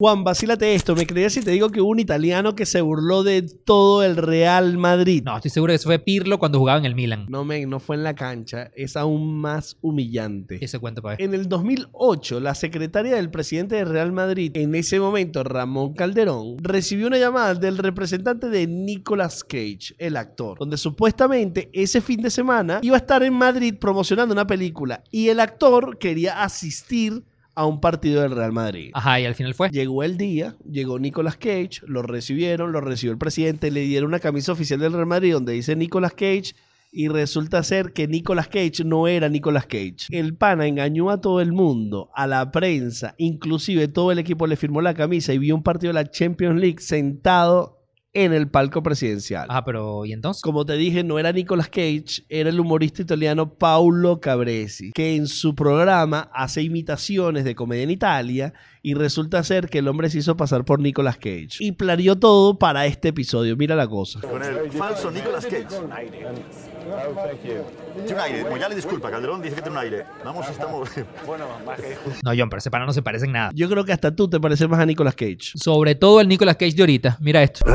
Juan, vacílate esto. Me creías si te digo que hubo un italiano que se burló de todo el Real Madrid. No, estoy seguro que eso fue Pirlo cuando jugaba en el Milan. No, men, no fue en la cancha. Es aún más humillante. Ese cuento para. En el 2008, la secretaria del presidente de Real Madrid, en ese momento Ramón Calderón, recibió una llamada del representante de Nicolas Cage, el actor, donde supuestamente ese fin de semana iba a estar en Madrid promocionando una película y el actor quería asistir a un partido del Real Madrid. Ajá, y al final fue. Llegó el día, llegó Nicolas Cage, lo recibieron, lo recibió el presidente, le dieron una camisa oficial del Real Madrid donde dice Nicolas Cage y resulta ser que Nicolas Cage no era Nicolas Cage. El pana engañó a todo el mundo, a la prensa, inclusive todo el equipo le firmó la camisa y vio un partido de la Champions League sentado en el palco presidencial. Ajá, pero ¿y entonces? Como te dije, no era Nicolas Cage, era el humorista italiano Paolo Cabresi, que en su programa hace imitaciones de comedia en Italia y resulta ser que el hombre se hizo pasar por Nicolas Cage. Y planeó todo para este episodio. Mira la cosa. Con el falso Nicolas Cage. Tiene un aire. Ya le disculpa, Calderón dice que tiene un aire. Vamos, estamos. No, John, pero ese pana no se parece en nada. Yo creo que hasta tú te pareces más a Nicolas Cage. Sobre todo el Nicolas Cage de ahorita. Mira esto.